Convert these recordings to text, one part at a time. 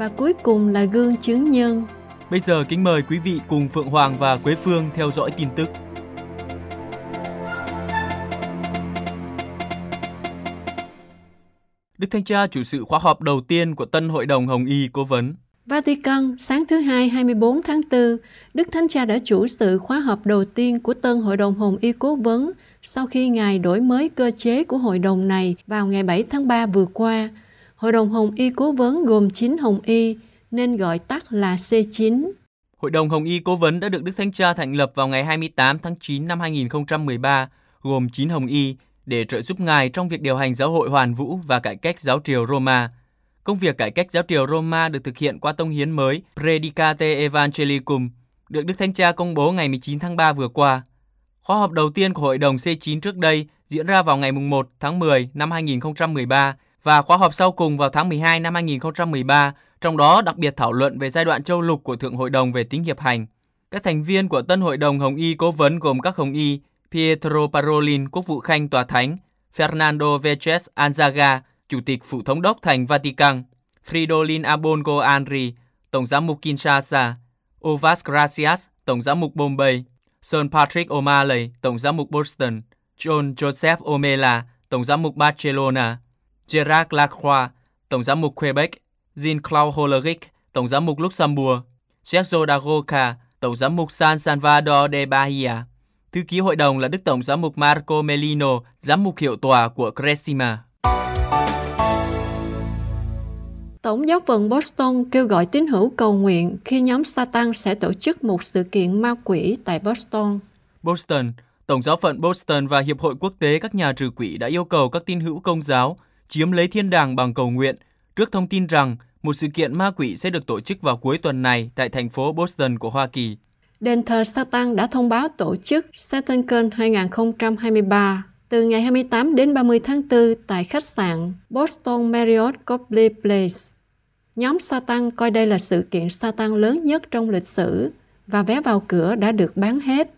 Và cuối cùng là gương chứng nhân. Bây giờ kính mời quý vị cùng Phượng Hoàng và Quế Phương theo dõi tin tức. Đức Thanh Cha chủ sự khóa họp đầu tiên của Tân Hội đồng Hồng Y Cố vấn. Vatican, sáng thứ Hai 24 tháng 4, Đức Thánh Cha đã chủ sự khóa họp đầu tiên của Tân Hội đồng Hồng Y Cố vấn sau khi Ngài đổi mới cơ chế của hội đồng này vào ngày 7 tháng 3 vừa qua. Hội đồng Hồng Y Cố vấn gồm 9 Hồng Y, nên gọi tắt là C9. Hội đồng Hồng Y Cố vấn đã được Đức Thánh Cha thành lập vào ngày 28 tháng 9 năm 2013, gồm 9 Hồng Y, để trợ giúp Ngài trong việc điều hành giáo hội hoàn vũ và cải cách giáo triều Roma. Công việc cải cách giáo triều Roma được thực hiện qua tông hiến mới Predicate Evangelicum, được Đức Thánh Cha công bố ngày 19 tháng 3 vừa qua. Khóa họp đầu tiên của Hội đồng C9 trước đây diễn ra vào ngày 1 tháng 10 năm 2013 và khóa họp sau cùng vào tháng 12 năm 2013, trong đó đặc biệt thảo luận về giai đoạn châu lục của Thượng Hội đồng về tính hiệp hành. Các thành viên của Tân Hội đồng Hồng Y cố vấn gồm các Hồng Y Pietro Parolin, Quốc vụ Khanh Tòa Thánh, Fernando Veches Anzaga, Chủ tịch Phủ Thống đốc Thành Vatican, Fridolin Abongo Anri, Tổng giám mục Kinshasa, Ovas Gracias, Tổng giám mục Bombay, Sơn Patrick O'Malley, Tổng giám mục Boston, John Joseph Omela, Tổng giám mục Barcelona, Gerard Lacroix, Tổng giám mục Quebec, Jean-Claude Hollerich, Tổng giám mục Luxembourg, Sergio Daroca, Tổng giám mục San Salvador de Bahia. Thư ký hội đồng là Đức Tổng giám mục Marco Melino, giám mục hiệu tòa của Cresima. Tổng giáo phận Boston kêu gọi tín hữu cầu nguyện khi nhóm Satan sẽ tổ chức một sự kiện ma quỷ tại Boston. Boston, Tổng giáo phận Boston và Hiệp hội Quốc tế các nhà trừ quỷ đã yêu cầu các tín hữu công giáo chiếm lấy thiên đàng bằng cầu nguyện trước thông tin rằng, một sự kiện ma quỷ sẽ được tổ chức vào cuối tuần này tại thành phố Boston của Hoa Kỳ. Đền thờ Satan đã thông báo tổ chức SatanCon 2023 từ ngày 28 đến 30 tháng 4 tại khách sạn Boston Marriott Copley Place. Nhóm Satan coi đây là sự kiện Satan lớn nhất trong lịch sử và vé vào cửa đã được bán hết.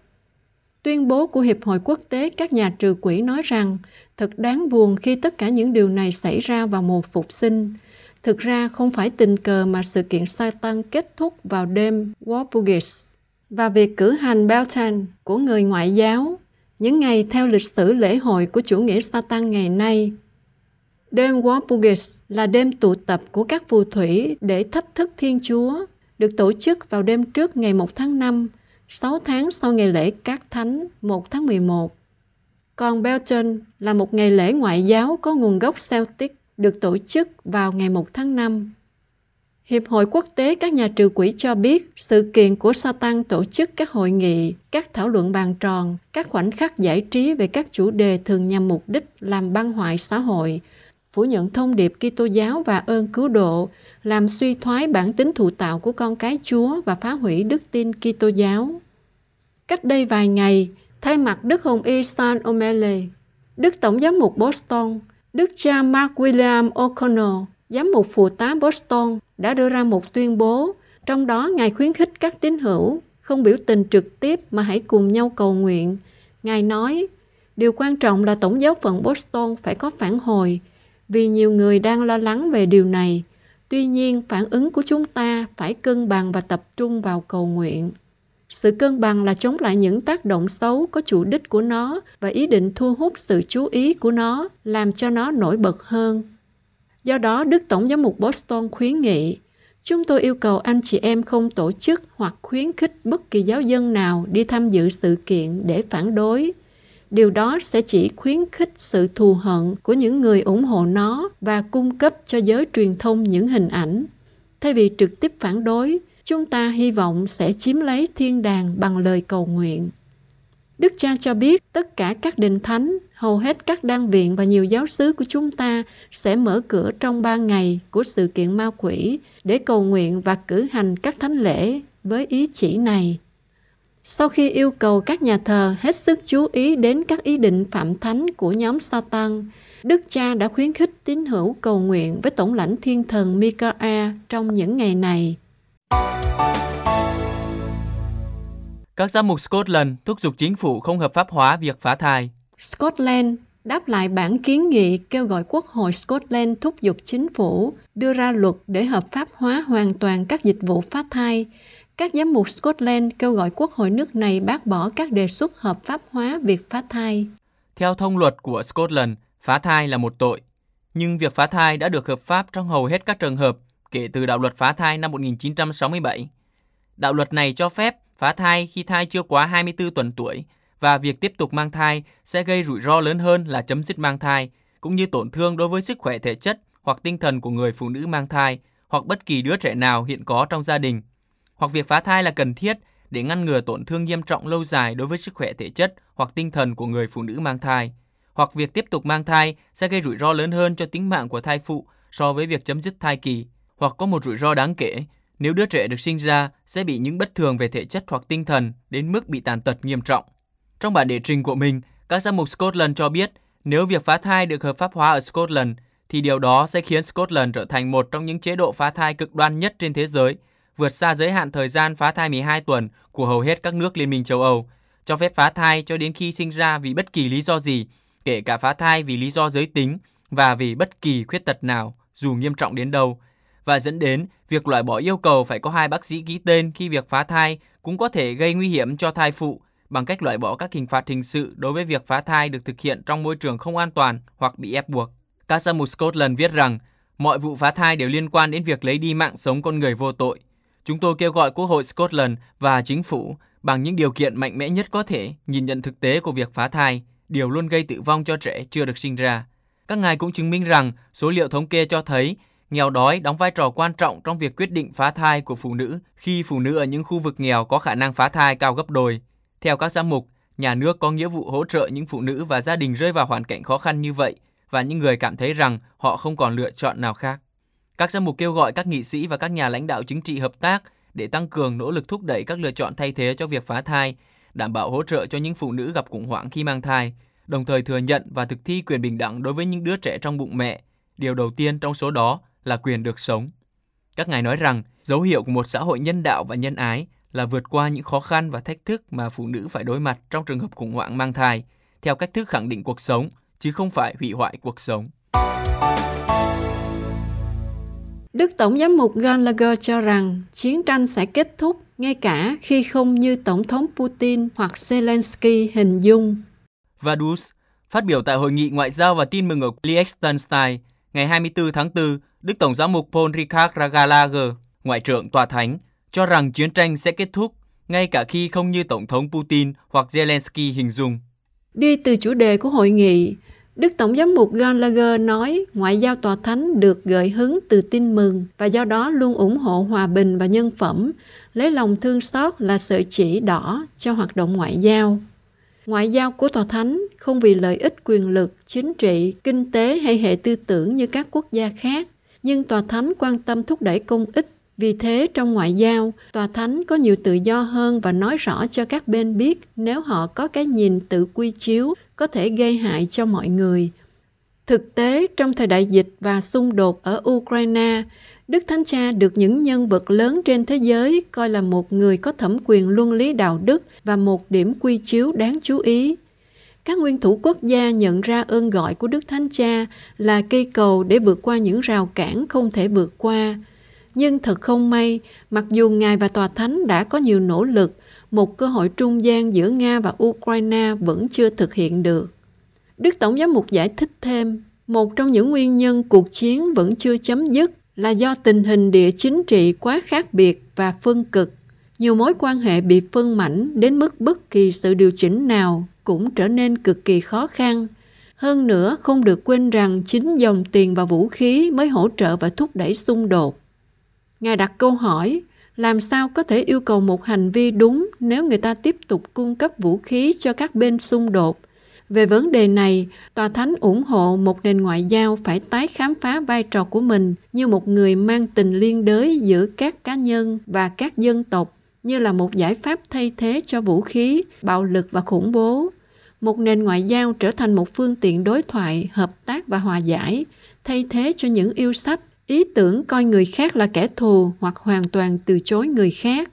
Tuyên bố của Hiệp hội Quốc tế các nhà trừ quỷ nói rằng thật đáng buồn khi tất cả những điều này xảy ra vào mùa phục sinh. Thực ra không phải tình cờ mà sự kiện Satan kết thúc vào đêm Walpurgis và việc cử hành Beltane của người ngoại giáo, những ngày theo lịch sử lễ hội của chủ nghĩa Satan ngày nay. Đêm Walpurgis là đêm tụ tập của các phù thủy để thách thức Thiên Chúa, được tổ chức vào đêm trước ngày 1 tháng 5, 6 tháng sau ngày lễ Các Thánh 1 tháng 11. Còn Beltane là một ngày lễ ngoại giáo có nguồn gốc Celtic được tổ chức vào ngày 1 tháng 5. Hiệp hội quốc tế các nhà trừ quỷ cho biết sự kiện của Satan tổ chức các hội nghị, các thảo luận bàn tròn, các khoảnh khắc giải trí về các chủ đề thường nhằm mục đích làm băng hoại xã hội, phủ nhận thông điệp Kitô giáo và ơn cứu độ, làm suy thoái bản tính thụ tạo của con cái Chúa và phá hủy đức tin Kitô giáo. Cách đây vài ngày, thay mặt Đức Hồng Y San O'Malley, Đức Tổng giám mục Boston, Đức cha Mark William O'Connell, giám mục phụ tá Boston đã đưa ra một tuyên bố, trong đó Ngài khuyến khích các tín hữu không biểu tình trực tiếp mà hãy cùng nhau cầu nguyện. Ngài nói, điều quan trọng là Tổng giáo phận Boston phải có phản hồi, vì nhiều người đang lo lắng về điều này. Tuy nhiên, phản ứng của chúng ta phải cân bằng và tập trung vào cầu nguyện. Sự cân bằng là chống lại những tác động xấu có chủ đích của nó và ý định thu hút sự chú ý của nó, làm cho nó nổi bật hơn. Do đó, Đức Tổng giám mục Boston khuyến nghị, chúng tôi yêu cầu anh chị em không tổ chức hoặc khuyến khích bất kỳ giáo dân nào đi tham dự sự kiện để phản đối. Điều đó sẽ chỉ khuyến khích sự thù hận của những người ủng hộ nó và cung cấp cho giới truyền thông những hình ảnh. Thay vì trực tiếp phản đối, chúng ta hy vọng sẽ chiếm lấy thiên đàng bằng lời cầu nguyện. Đức cha cho biết tất cả các đình thánh, hầu hết các đan viện và nhiều giáo sứ của chúng ta sẽ mở cửa trong ba ngày của sự kiện ma quỷ để cầu nguyện và cử hành các thánh lễ với ý chỉ này. Sau khi yêu cầu các nhà thờ hết sức chú ý đến các ý định phạm thánh của nhóm Satan, Đức cha đã khuyến khích tín hữu cầu nguyện với tổng lãnh thiên thần Michael trong những ngày này. Các giám mục Scotland thúc giục chính phủ không hợp pháp hóa việc phá thai. Scotland đáp lại bản kiến nghị kêu gọi Quốc hội Scotland thúc giục chính phủ đưa ra luật để hợp pháp hóa hoàn toàn các dịch vụ phá thai. Các giám mục Scotland kêu gọi Quốc hội nước này bác bỏ các đề xuất hợp pháp hóa việc phá thai. Theo thông luật của Scotland, phá thai là một tội, nhưng việc phá thai đã được hợp pháp trong hầu hết các trường hợp kể từ đạo luật phá thai năm 1967. Đạo luật này cho phép phá thai khi thai chưa quá 24 tuần tuổi và việc tiếp tục mang thai sẽ gây rủi ro lớn hơn là chấm dứt mang thai, cũng như tổn thương đối với sức khỏe thể chất hoặc tinh thần của người phụ nữ mang thai hoặc bất kỳ đứa trẻ nào hiện có trong gia đình. Hoặc việc phá thai là cần thiết để ngăn ngừa tổn thương nghiêm trọng lâu dài đối với sức khỏe thể chất hoặc tinh thần của người phụ nữ mang thai. Hoặc việc tiếp tục mang thai sẽ gây rủi ro lớn hơn cho tính mạng của thai phụ so với việc chấm dứt thai kỳ, hoặc có một rủi ro đáng kể nếu đứa trẻ được sinh ra sẽ bị những bất thường về thể chất hoặc tinh thần đến mức bị tàn tật nghiêm trọng. Trong bản đệ trình của mình, các giám mục Scotland cho biết nếu việc phá thai được hợp pháp hóa ở Scotland, thì điều đó sẽ khiến Scotland trở thành một trong những chế độ phá thai cực đoan nhất trên thế giới, vượt xa giới hạn thời gian phá thai 12 tuần của hầu hết các nước Liên minh châu Âu, cho phép phá thai cho đến khi sinh ra vì bất kỳ lý do gì, kể cả phá thai vì lý do giới tính và vì bất kỳ khuyết tật nào, dù nghiêm trọng đến đâu, và dẫn đến việc loại bỏ yêu cầu phải có hai bác sĩ ký tên khi việc phá thai cũng có thể gây nguy hiểm cho thai phụ bằng cách loại bỏ các hình phạt hình sự đối với việc phá thai được thực hiện trong môi trường không an toàn hoặc bị ép buộc. Các Scotland viết rằng mọi vụ phá thai đều liên quan đến việc lấy đi mạng sống con người vô tội. Chúng tôi kêu gọi Quốc hội Scotland và chính phủ bằng những điều kiện mạnh mẽ nhất có thể nhìn nhận thực tế của việc phá thai, điều luôn gây tử vong cho trẻ chưa được sinh ra. Các ngài cũng chứng minh rằng số liệu thống kê cho thấy nghèo đói đóng vai trò quan trọng trong việc quyết định phá thai của phụ nữ khi phụ nữ ở những khu vực nghèo có khả năng phá thai cao gấp đôi. Theo các giám mục, nhà nước có nghĩa vụ hỗ trợ những phụ nữ và gia đình rơi vào hoàn cảnh khó khăn như vậy và những người cảm thấy rằng họ không còn lựa chọn nào khác. Các giám mục kêu gọi các nghị sĩ và các nhà lãnh đạo chính trị hợp tác để tăng cường nỗ lực thúc đẩy các lựa chọn thay thế cho việc phá thai, đảm bảo hỗ trợ cho những phụ nữ gặp khủng hoảng khi mang thai, đồng thời thừa nhận và thực thi quyền bình đẳng đối với những đứa trẻ trong bụng mẹ. Điều đầu tiên trong số đó là quyền được sống. Các ngài nói rằng dấu hiệu của một xã hội nhân đạo và nhân ái là vượt qua những khó khăn và thách thức mà phụ nữ phải đối mặt trong trường hợp khủng hoảng mang thai, theo cách thức khẳng định cuộc sống, chứ không phải hủy hoại cuộc sống. Đức Tổng giám mục Gallagher cho rằng chiến tranh sẽ kết thúc ngay cả khi không như Tổng thống Putin hoặc Zelensky hình dung. Vaduz phát biểu tại Hội nghị Ngoại giao và tin mừng ở Liechtenstein ngày 24 tháng 4, Đức Tổng giám mục Paul Ricard Gallagher, Ngoại trưởng Tòa Thánh, cho rằng chiến tranh sẽ kết thúc ngay cả khi không như Tổng thống Putin hoặc Zelensky hình dung. Đi từ chủ đề của hội nghị, Đức Tổng giám mục Gallagher nói ngoại giao tòa thánh được gợi hứng từ tin mừng và do đó luôn ủng hộ hòa bình và nhân phẩm, lấy lòng thương xót là sợi chỉ đỏ cho hoạt động ngoại giao. Ngoại giao của tòa thánh không vì lợi ích quyền lực, chính trị, kinh tế hay hệ tư tưởng như các quốc gia khác, nhưng tòa thánh quan tâm thúc đẩy công ích vì thế trong ngoại giao, tòa thánh có nhiều tự do hơn và nói rõ cho các bên biết nếu họ có cái nhìn tự quy chiếu có thể gây hại cho mọi người. Thực tế, trong thời đại dịch và xung đột ở Ukraine, Đức Thánh Cha được những nhân vật lớn trên thế giới coi là một người có thẩm quyền luân lý đạo đức và một điểm quy chiếu đáng chú ý. Các nguyên thủ quốc gia nhận ra ơn gọi của Đức Thánh Cha là cây cầu để vượt qua những rào cản không thể vượt qua – nhưng thật không may, mặc dù Ngài và Tòa Thánh đã có nhiều nỗ lực, một cơ hội trung gian giữa Nga và Ukraine vẫn chưa thực hiện được. Đức Tổng giám mục giải thích thêm, một trong những nguyên nhân cuộc chiến vẫn chưa chấm dứt là do tình hình địa chính trị quá khác biệt và phân cực. Nhiều mối quan hệ bị phân mảnh đến mức bất kỳ sự điều chỉnh nào cũng trở nên cực kỳ khó khăn. Hơn nữa, không được quên rằng chính dòng tiền và vũ khí mới hỗ trợ và thúc đẩy xung đột. Ngài đặt câu hỏi, làm sao có thể yêu cầu một hành vi đúng nếu người ta tiếp tục cung cấp vũ khí cho các bên xung đột? Về vấn đề này, Tòa Thánh ủng hộ một nền ngoại giao phải tái khám phá vai trò của mình như một người mang tình liên đới giữa các cá nhân và các dân tộc như là một giải pháp thay thế cho vũ khí, bạo lực và khủng bố. Một nền ngoại giao trở thành một phương tiện đối thoại, hợp tác và hòa giải, thay thế cho những yêu sách, ý tưởng coi người khác là kẻ thù hoặc hoàn toàn từ chối người khác.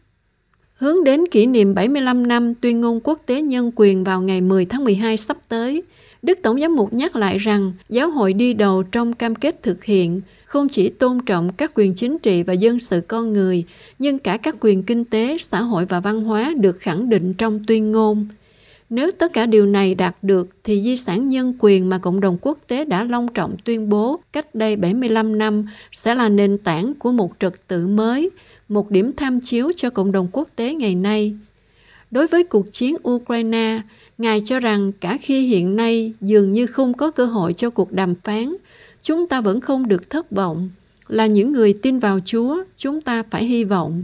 Hướng đến kỷ niệm 75 năm tuyên ngôn quốc tế nhân quyền vào ngày 10 tháng 12 sắp tới, Đức Tổng giám mục nhắc lại rằng giáo hội đi đầu trong cam kết thực hiện không chỉ tôn trọng các quyền chính trị và dân sự con người, nhưng cả các quyền kinh tế, xã hội và văn hóa được khẳng định trong tuyên ngôn. Nếu tất cả điều này đạt được thì di sản nhân quyền mà cộng đồng quốc tế đã long trọng tuyên bố cách đây 75 năm sẽ là nền tảng của một trật tự mới, một điểm tham chiếu cho cộng đồng quốc tế ngày nay. Đối với cuộc chiến Ukraine, Ngài cho rằng cả khi hiện nay dường như không có cơ hội cho cuộc đàm phán, chúng ta vẫn không được thất vọng. Là những người tin vào Chúa, chúng ta phải hy vọng.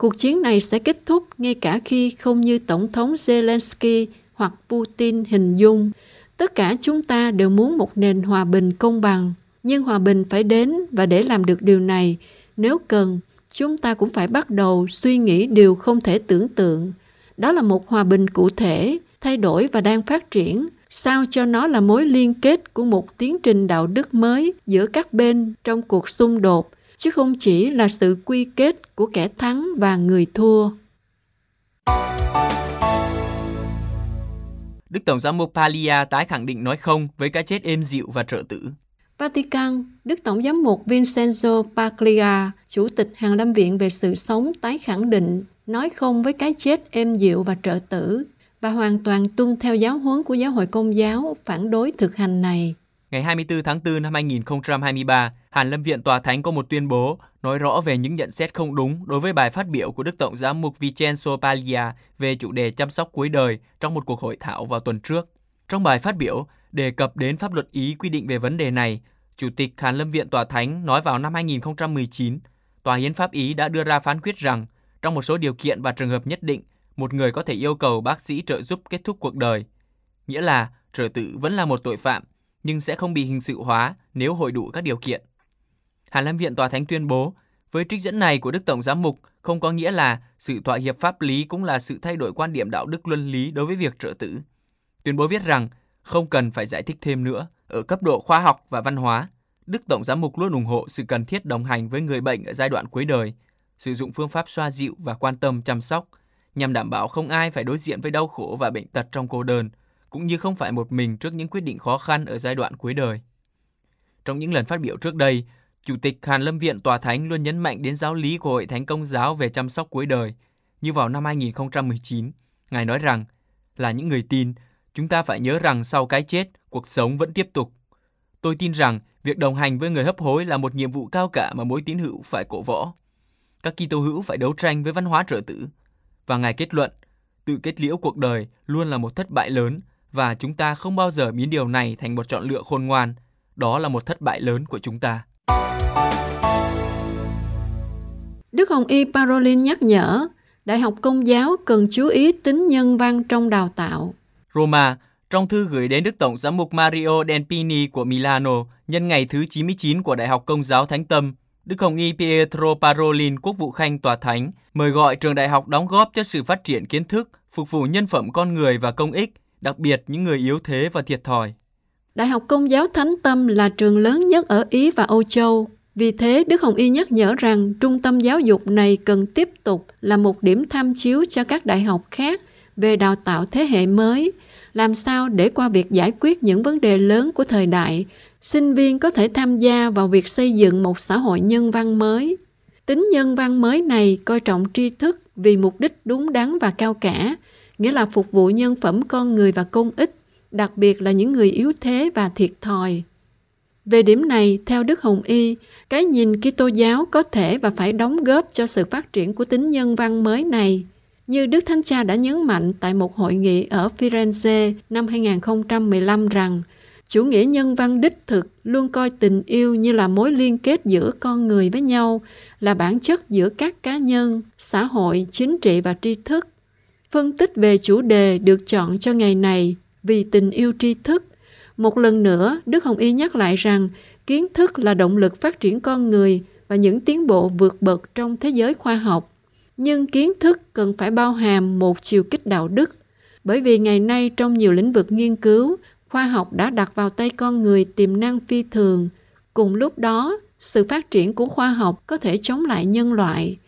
Cuộc chiến này sẽ kết thúc ngay cả khi không như Tổng thống Zelensky hoặc Putin hình dung. Tất cả chúng ta đều muốn một nền hòa bình công bằng. Nhưng hòa bình phải đến và để làm được điều này, nếu cần, chúng ta cũng phải bắt đầu suy nghĩ điều không thể tưởng tượng. Đó là một hòa bình cụ thể, thay đổi và đang phát triển, sao cho nó là mối liên kết của một tiến trình đạo đức mới giữa các bên trong cuộc xung đột, chứ không chỉ là sự quy kết của kẻ thắng và người thua. Đức Tổng giám mục Palia tái khẳng định nói không với cái chết êm dịu và trợ tử. Vatican, Đức Tổng giám mục Vincenzo Paglia, Chủ tịch Hàng lâm viện về sự sống tái khẳng định nói không với cái chết êm dịu và trợ tử và hoàn toàn tuân theo giáo huấn của giáo hội công giáo phản đối thực hành này. Ngày 24 tháng 4 năm 2023, Hàn Lâm Viện Tòa Thánh có một tuyên bố nói rõ về những nhận xét không đúng đối với bài phát biểu của Đức Tổng giám mục Vincenzo Paglia về chủ đề chăm sóc cuối đời trong một cuộc hội thảo vào tuần trước. Trong bài phát biểu, đề cập đến pháp luật Ý quy định về vấn đề này, Chủ tịch Hàn Lâm Viện Tòa Thánh nói vào năm 2019, Tòa Hiến pháp Ý đã đưa ra phán quyết rằng trong một số điều kiện và trường hợp nhất định, một người có thể yêu cầu bác sĩ trợ giúp kết thúc cuộc đời. Nghĩa là trợ tử vẫn là một tội phạm, nhưng sẽ không bị hình sự hóa nếu hội đủ các điều kiện. Hàn Lâm Viện Tòa Thánh tuyên bố, với trích dẫn này của Đức Tổng Giám mục không có nghĩa là sự thỏa hiệp pháp lý cũng là sự thay đổi quan điểm đạo đức luân lý đối với việc trợ tử. Tuyên bố viết rằng không cần phải giải thích thêm nữa. Ở cấp độ khoa học và văn hóa, Đức Tổng Giám mục luôn ủng hộ sự cần thiết đồng hành với người bệnh ở giai đoạn cuối đời, sử dụng phương pháp xoa dịu và quan tâm chăm sóc, nhằm đảm bảo không ai phải đối diện với đau khổ và bệnh tật trong cô đơn, cũng như không phải một mình trước những quyết định khó khăn ở giai đoạn cuối đời. Trong những lần phát biểu trước đây, Chủ tịch Hàn Lâm Viện Tòa Thánh luôn nhấn mạnh đến giáo lý của Hội Thánh Công giáo về chăm sóc cuối đời. Như vào năm 2019, Ngài nói rằng là những người tin, chúng ta phải nhớ rằng sau cái chết, cuộc sống vẫn tiếp tục. Tôi tin rằng việc đồng hành với người hấp hối là một nhiệm vụ cao cả mà mỗi tín hữu phải cổ võ. Các Kitô hữu phải đấu tranh với văn hóa trợ tử. Và Ngài kết luận, tự kết liễu cuộc đời luôn là một thất bại lớn và chúng ta không bao giờ biến điều này thành một chọn lựa khôn ngoan. Đó là một thất bại lớn của chúng ta. Đức Hồng Y Parolin nhắc nhở, Đại học Công giáo cần chú ý tính nhân văn trong đào tạo. Roma, trong thư gửi đến Đức Tổng giám mục Mario Denpini của Milano nhân ngày thứ 99 của Đại học Công giáo Thánh Tâm, Đức Hồng Y Pietro Parolin, Quốc vụ Khanh Tòa Thánh, mời gọi trường đại học đóng góp cho sự phát triển kiến thức, phục vụ nhân phẩm con người và công ích, đặc biệt những người yếu thế và thiệt thòi. Đại học Công giáo Thánh Tâm là trường lớn nhất ở Ý và Âu Châu. Vì thế, Đức Hồng Y nhắc nhở rằng trung tâm giáo dục này cần tiếp tục là một điểm tham chiếu cho các đại học khác về đào tạo thế hệ mới, làm sao để qua việc giải quyết những vấn đề lớn của thời đại, sinh viên có thể tham gia vào việc xây dựng một xã hội nhân văn mới. Tính nhân văn mới này coi trọng tri thức vì mục đích đúng đắn và cao cả, nghĩa là phục vụ nhân phẩm con người và công ích, đặc biệt là những người yếu thế và thiệt thòi. Về điểm này, theo Đức Hồng Y, cái nhìn Kitô giáo có thể và phải đóng góp cho sự phát triển của tính nhân văn mới này. Như Đức Thánh Cha đã nhấn mạnh tại một hội nghị ở Firenze năm 2015 rằng Chủ nghĩa nhân văn đích thực luôn coi tình yêu như là mối liên kết giữa con người với nhau, là bản chất giữa các cá nhân, xã hội, chính trị và tri thức. Phân tích về chủ đề được chọn cho ngày này vì tình yêu tri thức. Một lần nữa, Đức Hồng Y nhắc lại rằng kiến thức là động lực phát triển con người và những tiến bộ vượt bậc trong thế giới khoa học. Nhưng kiến thức cần phải bao hàm một chiều kích đạo đức, bởi vì ngày nay trong nhiều lĩnh vực nghiên cứu, khoa học đã đặt vào tay con người tiềm năng phi thường. Cùng lúc đó, sự phát triển của khoa học có thể chống lại nhân loại.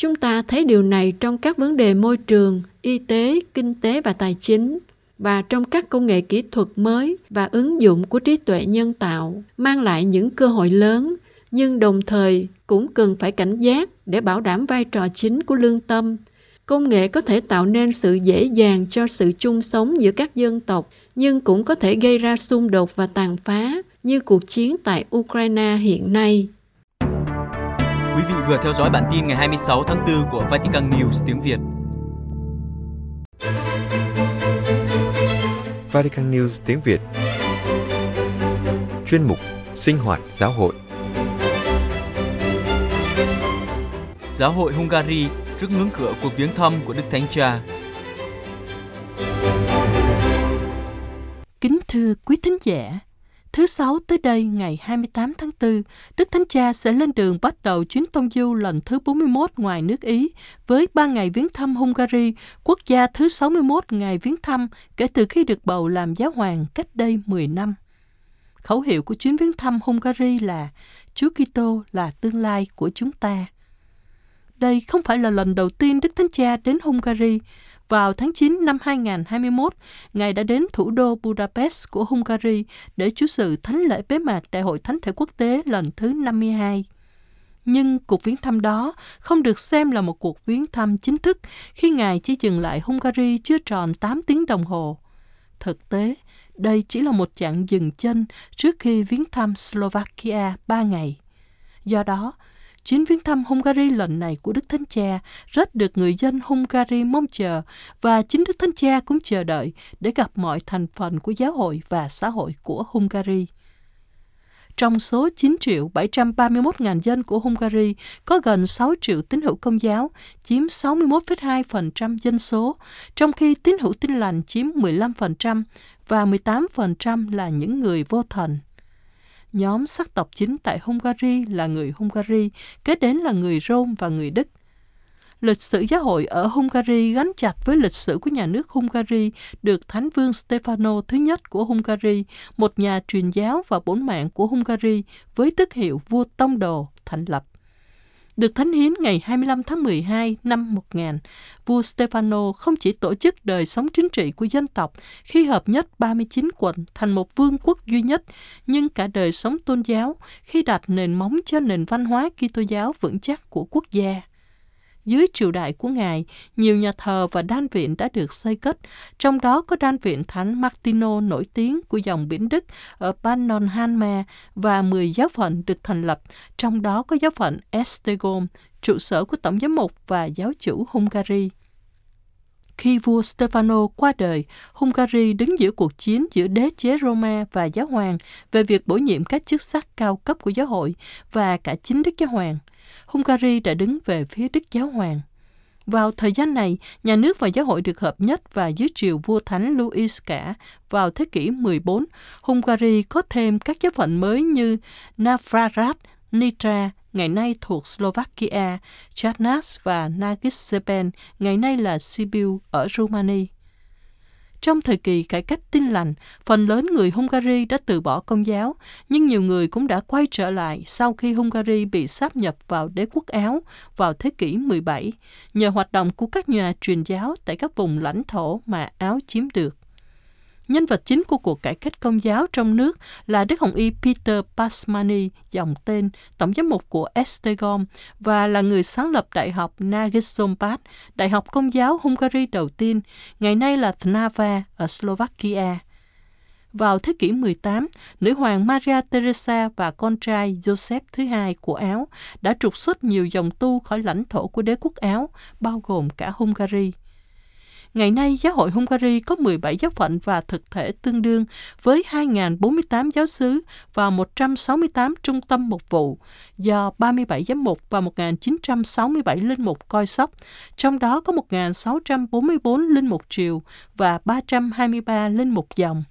Chúng ta thấy điều này trong các vấn đề môi trường, y tế, kinh tế và tài chính và trong các công nghệ kỹ thuật mới và ứng dụng của trí tuệ nhân tạo mang lại những cơ hội lớn nhưng đồng thời cũng cần phải cảnh giác để bảo đảm vai trò chính của lương tâm công nghệ có thể tạo nên sự dễ dàng cho sự chung sống giữa các dân tộc nhưng cũng có thể gây ra xung đột và tàn phá như cuộc chiến tại Ukraine hiện nay. Quý vị vừa theo dõi bản tin ngày 26 tháng 4 của Vatican News tiếng Việt. Vatican News tiếng Việt Chuyên mục Sinh hoạt giáo hội Giáo hội Hungary trước ngưỡng cửa cuộc viếng thăm của Đức Thánh Cha. Kính thưa quý thính giả, thứ Sáu tới đây ngày 28 tháng 4, Đức Thánh Cha sẽ lên đường bắt đầu chuyến tông du lần thứ 41 ngoài nước Ý với 3 ngày viếng thăm Hungary, quốc gia thứ 61 ngày viếng thăm kể từ khi được bầu làm giáo hoàng cách đây 10 năm. Khẩu hiệu của chuyến viếng thăm Hungary là Chúa Kitô là tương lai của chúng ta. Đây không phải là lần đầu tiên Đức Thánh Cha đến Hungary. Vào tháng 9 năm 2021, Ngài đã đến thủ đô Budapest của Hungary để chủ sự thánh lễ bế mạc Đại hội Thánh thể quốc tế lần thứ 52. Nhưng cuộc viếng thăm đó không được xem là một cuộc viếng thăm chính thức khi Ngài chỉ dừng lại Hungary chưa tròn 8 tiếng đồng hồ. Thực tế, đây chỉ là một chặng dừng chân trước khi viếng thăm Slovakia 3 ngày. Do đó, Chuyến viếng thăm Hungary lần này của Đức Thánh Cha rất được người dân Hungary mong chờ và chính Đức Thánh Cha cũng chờ đợi để gặp mọi thành phần của giáo hội và xã hội của Hungary. Trong số 9 triệu 731 ngàn dân của Hungary, có gần 6 triệu tín hữu công giáo, chiếm 61,2% dân số, trong khi tín hữu tin lành chiếm 15% và 18% là những người vô thần. Nhóm sắc tộc chính tại Hungary là người Hungary, kế đến là người Rome và người Đức. Lịch sử giáo hội ở Hungary gắn chặt với lịch sử của nhà nước Hungary được Thánh vương Stefano thứ nhất của Hungary, một nhà truyền giáo và bổn mạng của Hungary với tước hiệu vua tông đồ thành lập được thánh hiến ngày 25 tháng 12 năm 1000, vua Stefano không chỉ tổ chức đời sống chính trị của dân tộc khi hợp nhất 39 quận thành một vương quốc duy nhất, nhưng cả đời sống tôn giáo khi đặt nền móng cho nền văn hóa Kitô giáo vững chắc của quốc gia. Dưới triều đại của Ngài, nhiều nhà thờ và đan viện đã được xây cất, trong đó có đan viện Thánh Martino nổi tiếng của dòng biển Đức ở Pannonhalma và 10 giáo phận được thành lập, trong đó có giáo phận Estegom, trụ sở của Tổng giám mục và giáo chủ Hungary. Khi vua Stefano qua đời, Hungary đứng giữa cuộc chiến giữa đế chế Roma và giáo hoàng về việc bổ nhiệm các chức sắc cao cấp của giáo hội và cả chính Đức Giáo Hoàng. Hungary đã đứng về phía Đức Giáo Hoàng. Vào thời gian này, nhà nước và giáo hội được hợp nhất và dưới triều vua thánh Louis cả. Vào thế kỷ 14, Hungary có thêm các giáo phận mới như Navrarat, Nitra, ngày nay thuộc Slovakia, Charnas và Nagiseben, ngày nay là Sibiu ở Romania. Trong thời kỳ cải cách tin lành, phần lớn người Hungary đã từ bỏ công giáo, nhưng nhiều người cũng đã quay trở lại sau khi Hungary bị sáp nhập vào đế quốc Áo vào thế kỷ 17, nhờ hoạt động của các nhà truyền giáo tại các vùng lãnh thổ mà Áo chiếm được. Nhân vật chính của cuộc cải cách công giáo trong nước là Đức Hồng Y Peter Pasmani, dòng tên, tổng giám mục của Estegom và là người sáng lập Đại học Nagyszombat, Đại học Công giáo Hungary đầu tiên, ngày nay là Trnava ở Slovakia. Vào thế kỷ 18, nữ hoàng Maria Theresa và con trai Joseph thứ hai của Áo đã trục xuất nhiều dòng tu khỏi lãnh thổ của đế quốc Áo, bao gồm cả Hungary. Ngày nay, giáo hội Hungary có 17 giáo phận và thực thể tương đương với 2.048 giáo sứ và 168 trung tâm mục vụ do 37 giám mục và 1.967 linh mục coi sóc, trong đó có 1.644 linh mục triều và 323 linh mục dòng.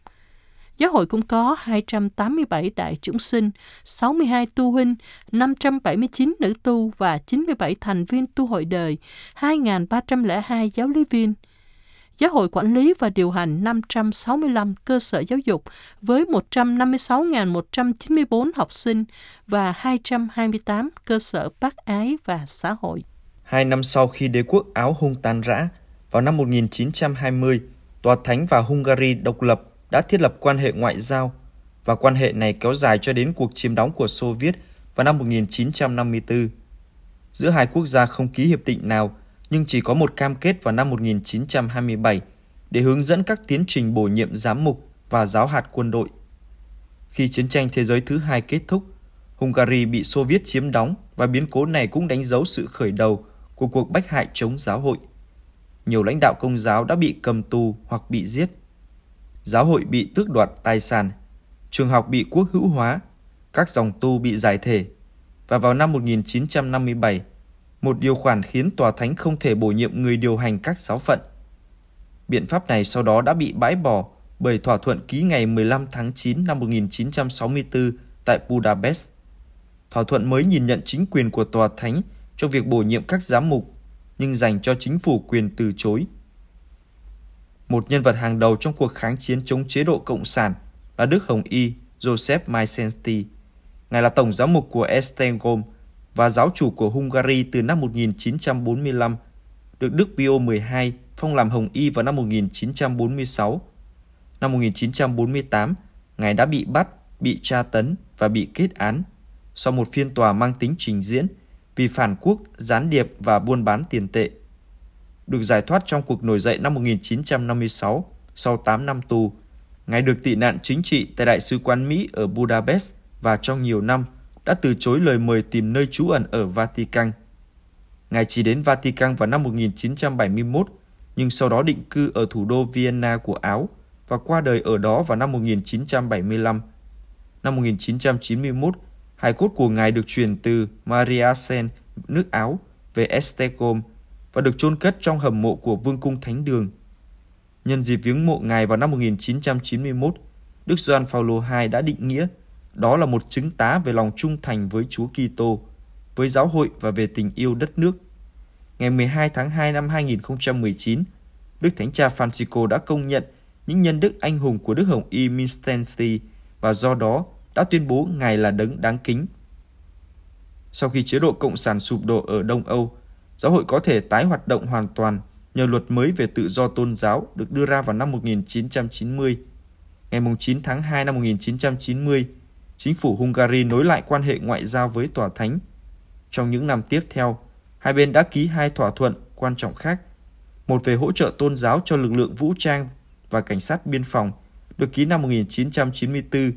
Giáo hội cũng có 287 đại chúng sinh, 62 tu huynh, 579 nữ tu và 97 thành viên tu hội đời, 2.302 giáo lý viên. Giáo hội quản lý và điều hành 565 cơ sở giáo dục với 156.194 học sinh và 228 cơ sở bác ái và xã hội. Hai năm sau khi đế quốc Áo Hung tan rã, vào năm 1920, Tòa Thánh và Hungary độc lập đã thiết lập quan hệ ngoại giao và quan hệ này kéo dài cho đến cuộc chiếm đóng của Xô Viết vào năm 1954. Giữa hai quốc gia không ký hiệp định nào nhưng chỉ có một cam kết vào năm 1927 để hướng dẫn các tiến trình bổ nhiệm giám mục và giáo hạt quân đội. Khi chiến tranh thế giới thứ hai kết thúc, Hungary bị Xô Viết chiếm đóng và biến cố này cũng đánh dấu sự khởi đầu của cuộc bách hại chống giáo hội. Nhiều lãnh đạo công giáo đã bị cầm tù hoặc bị giết giáo hội bị tước đoạt tài sản, trường học bị quốc hữu hóa, các dòng tu bị giải thể. Và vào năm 1957, một điều khoản khiến tòa thánh không thể bổ nhiệm người điều hành các giáo phận. Biện pháp này sau đó đã bị bãi bỏ bởi thỏa thuận ký ngày 15 tháng 9 năm 1964 tại Budapest. Thỏa thuận mới nhìn nhận chính quyền của tòa thánh trong việc bổ nhiệm các giám mục, nhưng dành cho chính phủ quyền từ chối một nhân vật hàng đầu trong cuộc kháng chiến chống chế độ Cộng sản là Đức Hồng Y Joseph Maisensky. Ngài là tổng giám mục của Estengom, và giáo chủ của Hungary từ năm 1945, được Đức Pio XII phong làm Hồng Y vào năm 1946. Năm 1948, Ngài đã bị bắt, bị tra tấn và bị kết án sau một phiên tòa mang tính trình diễn vì phản quốc, gián điệp và buôn bán tiền tệ được giải thoát trong cuộc nổi dậy năm 1956 sau 8 năm tù. Ngài được tị nạn chính trị tại Đại sứ quán Mỹ ở Budapest và trong nhiều năm đã từ chối lời mời tìm nơi trú ẩn ở Vatican. Ngài chỉ đến Vatican vào năm 1971 nhưng sau đó định cư ở thủ đô Vienna của Áo và qua đời ở đó vào năm 1975. Năm 1991, hài cốt của Ngài được chuyển từ Mariasen, nước Áo, về Esztergom, và được chôn cất trong hầm mộ của Vương cung Thánh Đường. Nhân dịp viếng mộ ngài vào năm 1991, Đức Gioan Phaolô II đã định nghĩa đó là một chứng tá về lòng trung thành với Chúa Kitô, với giáo hội và về tình yêu đất nước. Ngày 12 tháng 2 năm 2019, Đức Thánh Cha Francisco đã công nhận những nhân đức anh hùng của Đức Hồng Y Minstensi và do đó đã tuyên bố Ngài là đấng đáng kính. Sau khi chế độ Cộng sản sụp đổ ở Đông Âu, giáo hội có thể tái hoạt động hoàn toàn nhờ luật mới về tự do tôn giáo được đưa ra vào năm 1990. Ngày 9 tháng 2 năm 1990, chính phủ Hungary nối lại quan hệ ngoại giao với tòa thánh. Trong những năm tiếp theo, hai bên đã ký hai thỏa thuận quan trọng khác. Một về hỗ trợ tôn giáo cho lực lượng vũ trang và cảnh sát biên phòng được ký năm 1994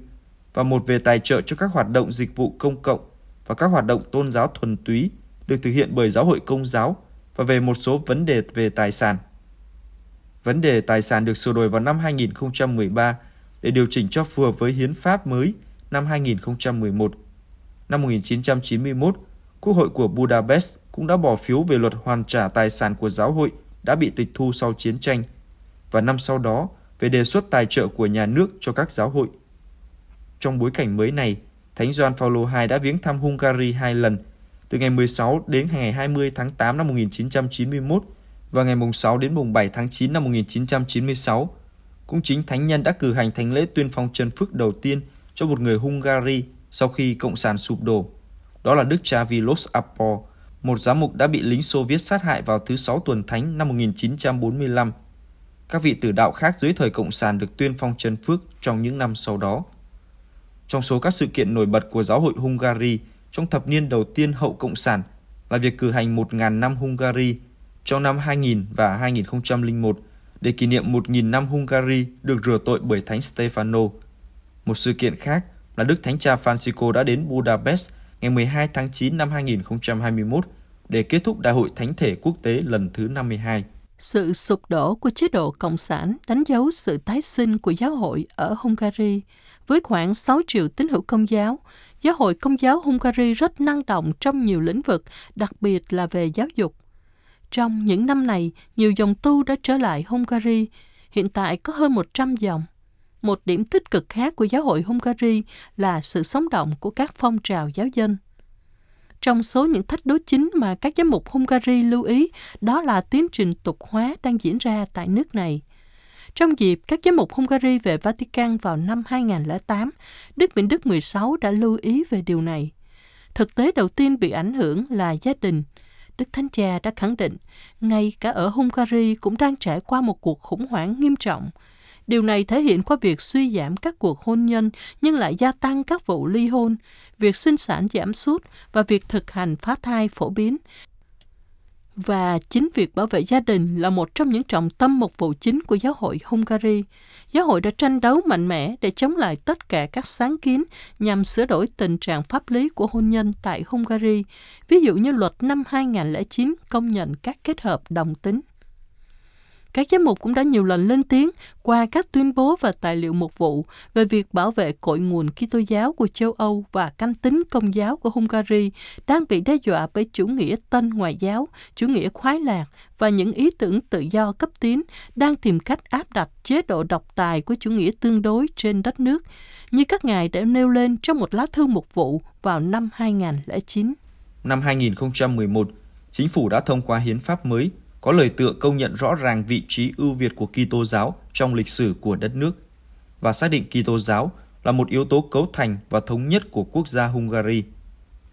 và một về tài trợ cho các hoạt động dịch vụ công cộng và các hoạt động tôn giáo thuần túy được thực hiện bởi giáo hội công giáo và về một số vấn đề về tài sản. Vấn đề tài sản được sửa đổi vào năm 2013 để điều chỉnh cho phù hợp với hiến pháp mới năm 2011. Năm 1991, Quốc hội của Budapest cũng đã bỏ phiếu về luật hoàn trả tài sản của giáo hội đã bị tịch thu sau chiến tranh và năm sau đó về đề xuất tài trợ của nhà nước cho các giáo hội. Trong bối cảnh mới này, Thánh Gioan Phaolô II đã viếng thăm Hungary hai lần từ ngày 16 đến ngày 20 tháng 8 năm 1991 và ngày mùng 6 đến mùng 7 tháng 9 năm 1996. Cũng chính thánh nhân đã cử hành thánh lễ tuyên phong chân phước đầu tiên cho một người Hungary sau khi Cộng sản sụp đổ. Đó là Đức cha Vilos Apor, một giám mục đã bị lính Xô Viết sát hại vào thứ Sáu tuần thánh năm 1945. Các vị tử đạo khác dưới thời Cộng sản được tuyên phong chân phước trong những năm sau đó. Trong số các sự kiện nổi bật của giáo hội Hungary trong thập niên đầu tiên hậu Cộng sản là việc cử hành 1.000 năm Hungary trong năm 2000 và 2001 để kỷ niệm 1.000 năm Hungary được rửa tội bởi Thánh Stefano. Một sự kiện khác là Đức Thánh Cha Francisco đã đến Budapest ngày 12 tháng 9 năm 2021 để kết thúc Đại hội Thánh thể quốc tế lần thứ 52. Sự sụp đổ của chế độ Cộng sản đánh dấu sự tái sinh của giáo hội ở Hungary. Với khoảng 6 triệu tín hữu công giáo, giáo hội công giáo Hungary rất năng động trong nhiều lĩnh vực, đặc biệt là về giáo dục. Trong những năm này, nhiều dòng tu đã trở lại Hungary. Hiện tại có hơn 100 dòng. Một điểm tích cực khác của giáo hội Hungary là sự sống động của các phong trào giáo dân. Trong số những thách đố chính mà các giám mục Hungary lưu ý, đó là tiến trình tục hóa đang diễn ra tại nước này. Trong dịp các giám mục Hungary về Vatican vào năm 2008, Đức Vĩnh Đức 16 đã lưu ý về điều này. Thực tế đầu tiên bị ảnh hưởng là gia đình. Đức Thánh Cha đã khẳng định, ngay cả ở Hungary cũng đang trải qua một cuộc khủng hoảng nghiêm trọng – Điều này thể hiện qua việc suy giảm các cuộc hôn nhân nhưng lại gia tăng các vụ ly hôn, việc sinh sản giảm sút và việc thực hành phá thai phổ biến. Và chính việc bảo vệ gia đình là một trong những trọng tâm mục vụ chính của giáo hội Hungary. Giáo hội đã tranh đấu mạnh mẽ để chống lại tất cả các sáng kiến nhằm sửa đổi tình trạng pháp lý của hôn nhân tại Hungary, ví dụ như luật năm 2009 công nhận các kết hợp đồng tính. Các giám mục cũng đã nhiều lần lên tiếng qua các tuyên bố và tài liệu mục vụ về việc bảo vệ cội nguồn Kitô giáo của châu Âu và canh tính công giáo của Hungary đang bị đe dọa bởi chủ nghĩa tân ngoại giáo, chủ nghĩa khoái lạc và những ý tưởng tự do cấp tiến đang tìm cách áp đặt chế độ độc tài của chủ nghĩa tương đối trên đất nước, như các ngài đã nêu lên trong một lá thư mục vụ vào năm 2009. Năm 2011, chính phủ đã thông qua hiến pháp mới có lời tựa công nhận rõ ràng vị trí ưu việt của Kitô giáo trong lịch sử của đất nước và xác định Kitô giáo là một yếu tố cấu thành và thống nhất của quốc gia Hungary.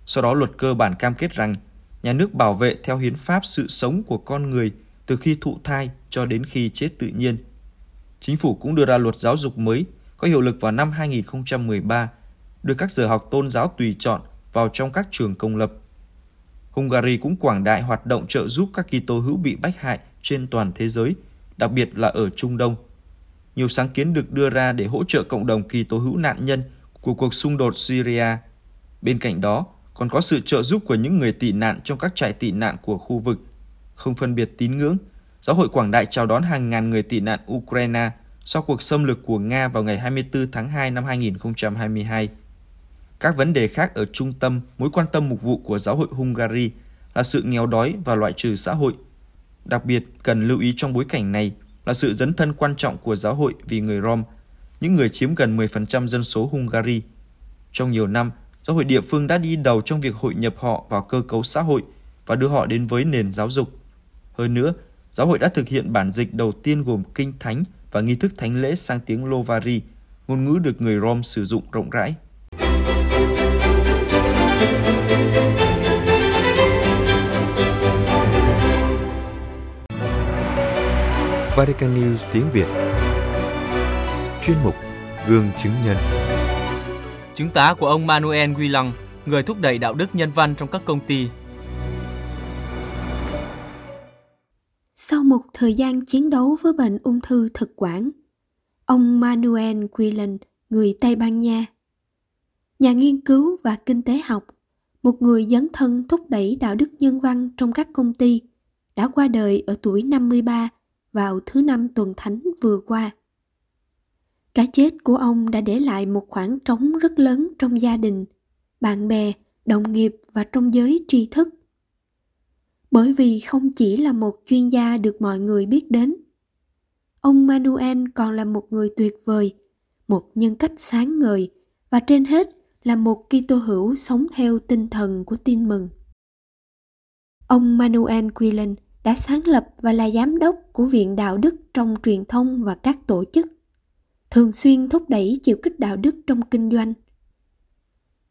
Sau đó luật cơ bản cam kết rằng nhà nước bảo vệ theo hiến pháp sự sống của con người từ khi thụ thai cho đến khi chết tự nhiên. Chính phủ cũng đưa ra luật giáo dục mới có hiệu lực vào năm 2013, đưa các giờ học tôn giáo tùy chọn vào trong các trường công lập Hungary cũng quảng đại hoạt động trợ giúp các Kitô hữu bị bách hại trên toàn thế giới, đặc biệt là ở Trung Đông. Nhiều sáng kiến được đưa ra để hỗ trợ cộng đồng Kitô hữu nạn nhân của cuộc xung đột Syria. Bên cạnh đó, còn có sự trợ giúp của những người tị nạn trong các trại tị nạn của khu vực. Không phân biệt tín ngưỡng, Giáo hội Quảng Đại chào đón hàng ngàn người tị nạn Ukraine sau cuộc xâm lược của Nga vào ngày 24 tháng 2 năm 2022. Các vấn đề khác ở trung tâm mối quan tâm mục vụ của giáo hội Hungary là sự nghèo đói và loại trừ xã hội. Đặc biệt cần lưu ý trong bối cảnh này là sự dấn thân quan trọng của giáo hội vì người Rom, những người chiếm gần 10% dân số Hungary. Trong nhiều năm, giáo hội địa phương đã đi đầu trong việc hội nhập họ vào cơ cấu xã hội và đưa họ đến với nền giáo dục. Hơn nữa, giáo hội đã thực hiện bản dịch đầu tiên gồm kinh thánh và nghi thức thánh lễ sang tiếng Lovari, ngôn ngữ được người Rom sử dụng rộng rãi. Vatican News tiếng Việt. Chuyên mục Gương chứng nhân. Chứng tá của ông Manuel Guilang, người thúc đẩy đạo đức nhân văn trong các công ty. Sau một thời gian chiến đấu với bệnh ung thư thực quản, ông Manuel Guilang, người Tây Ban Nha, nhà nghiên cứu và kinh tế học, một người dấn thân thúc đẩy đạo đức nhân văn trong các công ty, đã qua đời ở tuổi 53 vào thứ năm tuần thánh vừa qua. Cái chết của ông đã để lại một khoảng trống rất lớn trong gia đình, bạn bè, đồng nghiệp và trong giới tri thức. Bởi vì không chỉ là một chuyên gia được mọi người biết đến, ông Manuel còn là một người tuyệt vời, một nhân cách sáng ngời và trên hết là một Kitô hữu sống theo tinh thần của tin mừng. Ông Manuel Quillen đã sáng lập và là giám đốc của Viện Đạo đức trong truyền thông và các tổ chức, thường xuyên thúc đẩy chiều kích đạo đức trong kinh doanh.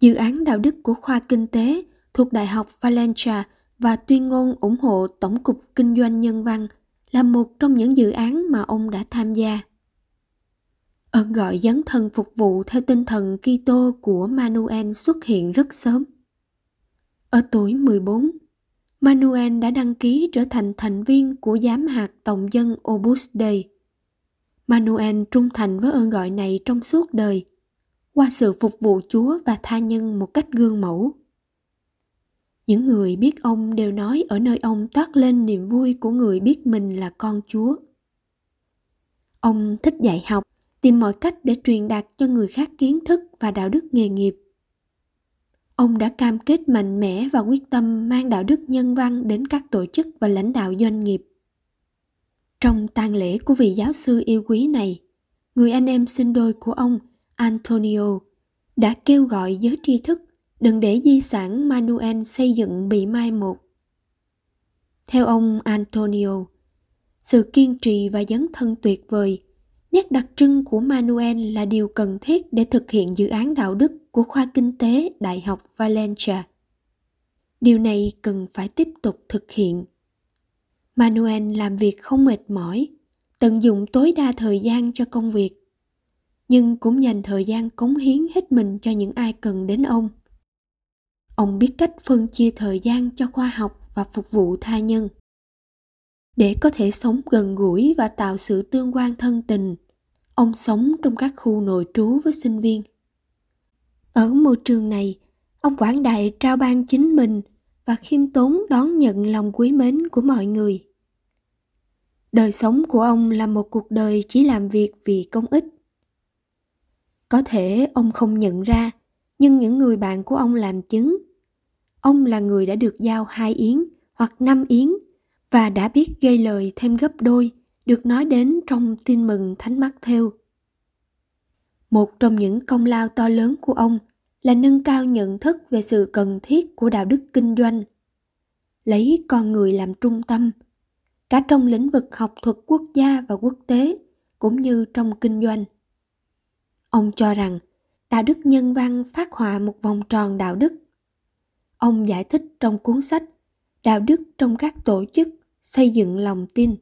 Dự án đạo đức của khoa kinh tế thuộc Đại học Valencia và tuyên ngôn ủng hộ Tổng cục Kinh doanh Nhân văn là một trong những dự án mà ông đã tham gia. Ơn gọi dấn thân phục vụ theo tinh thần Kitô của Manuel xuất hiện rất sớm. Ở tuổi 14, Manuel đã đăng ký trở thành thành viên của giám hạt tổng dân Obus Dei. Manuel trung thành với ơn gọi này trong suốt đời, qua sự phục vụ Chúa và tha nhân một cách gương mẫu. Những người biết ông đều nói ở nơi ông toát lên niềm vui của người biết mình là con Chúa. Ông thích dạy học, tìm mọi cách để truyền đạt cho người khác kiến thức và đạo đức nghề nghiệp. Ông đã cam kết mạnh mẽ và quyết tâm mang đạo đức nhân văn đến các tổ chức và lãnh đạo doanh nghiệp. Trong tang lễ của vị giáo sư yêu quý này, người anh em sinh đôi của ông, Antonio, đã kêu gọi giới tri thức đừng để di sản Manuel xây dựng bị mai một. Theo ông Antonio, sự kiên trì và dấn thân tuyệt vời, nét đặc trưng của Manuel là điều cần thiết để thực hiện dự án đạo đức của khoa kinh tế Đại học Valencia. Điều này cần phải tiếp tục thực hiện. Manuel làm việc không mệt mỏi, tận dụng tối đa thời gian cho công việc, nhưng cũng dành thời gian cống hiến hết mình cho những ai cần đến ông. Ông biết cách phân chia thời gian cho khoa học và phục vụ tha nhân. Để có thể sống gần gũi và tạo sự tương quan thân tình, ông sống trong các khu nội trú với sinh viên. Ở môi trường này, ông quảng đại trao ban chính mình và khiêm tốn đón nhận lòng quý mến của mọi người. Đời sống của ông là một cuộc đời chỉ làm việc vì công ích. Có thể ông không nhận ra, nhưng những người bạn của ông làm chứng. Ông là người đã được giao hai yến hoặc năm yến và đã biết gây lời thêm gấp đôi được nói đến trong tin mừng Thánh Mắc Theo. Một trong những công lao to lớn của ông là nâng cao nhận thức về sự cần thiết của đạo đức kinh doanh. Lấy con người làm trung tâm, cả trong lĩnh vực học thuật quốc gia và quốc tế, cũng như trong kinh doanh. Ông cho rằng đạo đức nhân văn phát họa một vòng tròn đạo đức. Ông giải thích trong cuốn sách Đạo đức trong các tổ chức xây dựng lòng tin.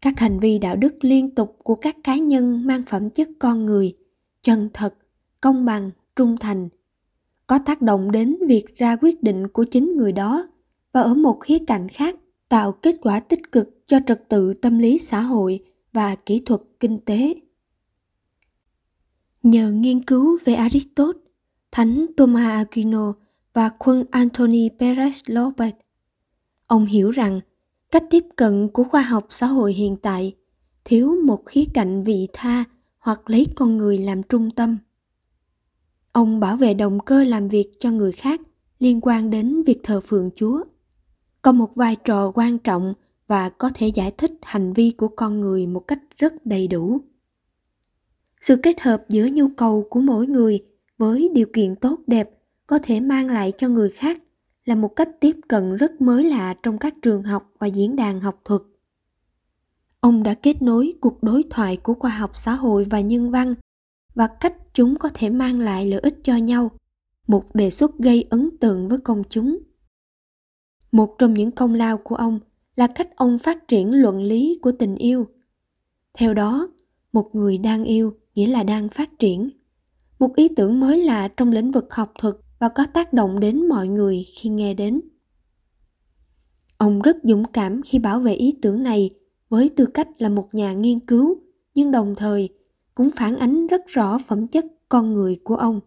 Các hành vi đạo đức liên tục của các cá nhân mang phẩm chất con người, chân thật, công bằng, trung thành, có tác động đến việc ra quyết định của chính người đó và ở một khía cạnh khác tạo kết quả tích cực cho trật tự tâm lý xã hội và kỹ thuật kinh tế. Nhờ nghiên cứu về Aristotle, Thánh Thomas Aquino và quân Anthony Perez Lopez, ông hiểu rằng cách tiếp cận của khoa học xã hội hiện tại, thiếu một khía cạnh vị tha hoặc lấy con người làm trung tâm. Ông bảo vệ động cơ làm việc cho người khác liên quan đến việc thờ phượng chúa. Có một vai trò quan trọng và có thể giải thích hành vi của con người một cách rất đầy đủ. Sự kết hợp giữa nhu cầu của mỗi người với điều kiện tốt đẹp có thể mang lại cho người khác là một cách tiếp cận rất mới lạ trong các trường học và diễn đàn học thuật. Ông đã kết nối cuộc đối thoại của khoa học xã hội và nhân văn và cách chúng có thể mang lại lợi ích cho nhau, một đề xuất gây ấn tượng với công chúng. Một trong những công lao của ông là cách ông phát triển luận lý của tình yêu. Theo đó, một người đang yêu nghĩa là đang phát triển. Một ý tưởng mới lạ trong lĩnh vực học thuật và có tác động đến mọi người khi nghe đến. Ông rất dũng cảm khi bảo vệ ý tưởng này với tư cách là một nhà nghiên cứu, nhưng đồng thời cũng phản ánh rất rõ phẩm chất con người của ông.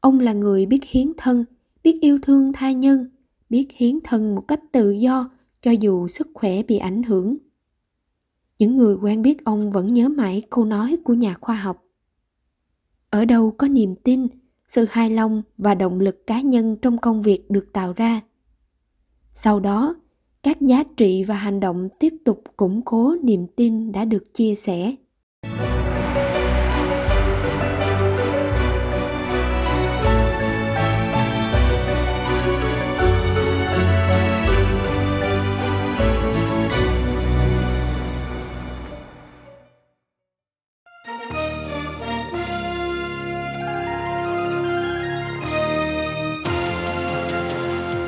Ông là người biết hiến thân, biết yêu thương tha nhân, biết hiến thân một cách tự do cho dù sức khỏe bị ảnh hưởng. Những người quen biết ông vẫn nhớ mãi câu nói của nhà khoa học. Ở đâu có niềm tin sự hài lòng và động lực cá nhân trong công việc được tạo ra. Sau đó, các giá trị và hành động tiếp tục củng cố niềm tin đã được chia sẻ.